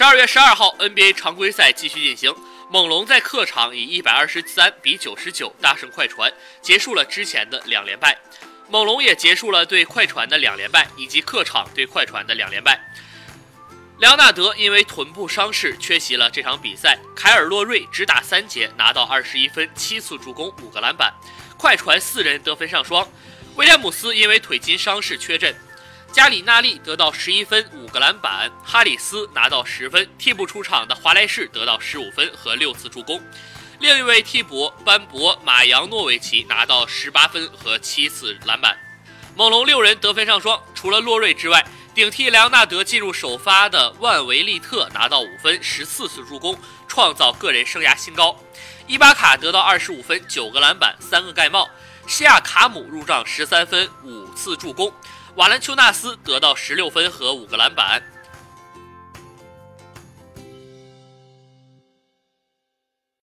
十二月十二号，NBA 常规赛继续进行，猛龙在客场以一百二十三比九十九大胜快船，结束了之前的两连败。猛龙也结束了对快船的两连败，以及客场对快船的两连败。莱昂纳德因为臀部伤势缺席了这场比赛。凯尔洛瑞只打三节，拿到二十一分、七次助攻、五个篮板。快船四人得分上双。威廉姆斯因为腿筋伤势缺阵。加里纳利得到十一分、五个篮板。哈里斯拿到十分。替补出场的华莱士得到十五分和六次助攻。另一位替补班博马扬诺维奇拿到十八分和七次篮板。猛龙六人得分上双，除了洛瑞之外，顶替莱昂纳德进入首发的万维利特拿到五分、十四次助攻，创造个人生涯新高。伊巴卡得到二十五分、九个篮板、三个盖帽。西亚卡姆入账十三分、五次助攻。瓦兰丘纳斯得到十六分和五个篮板。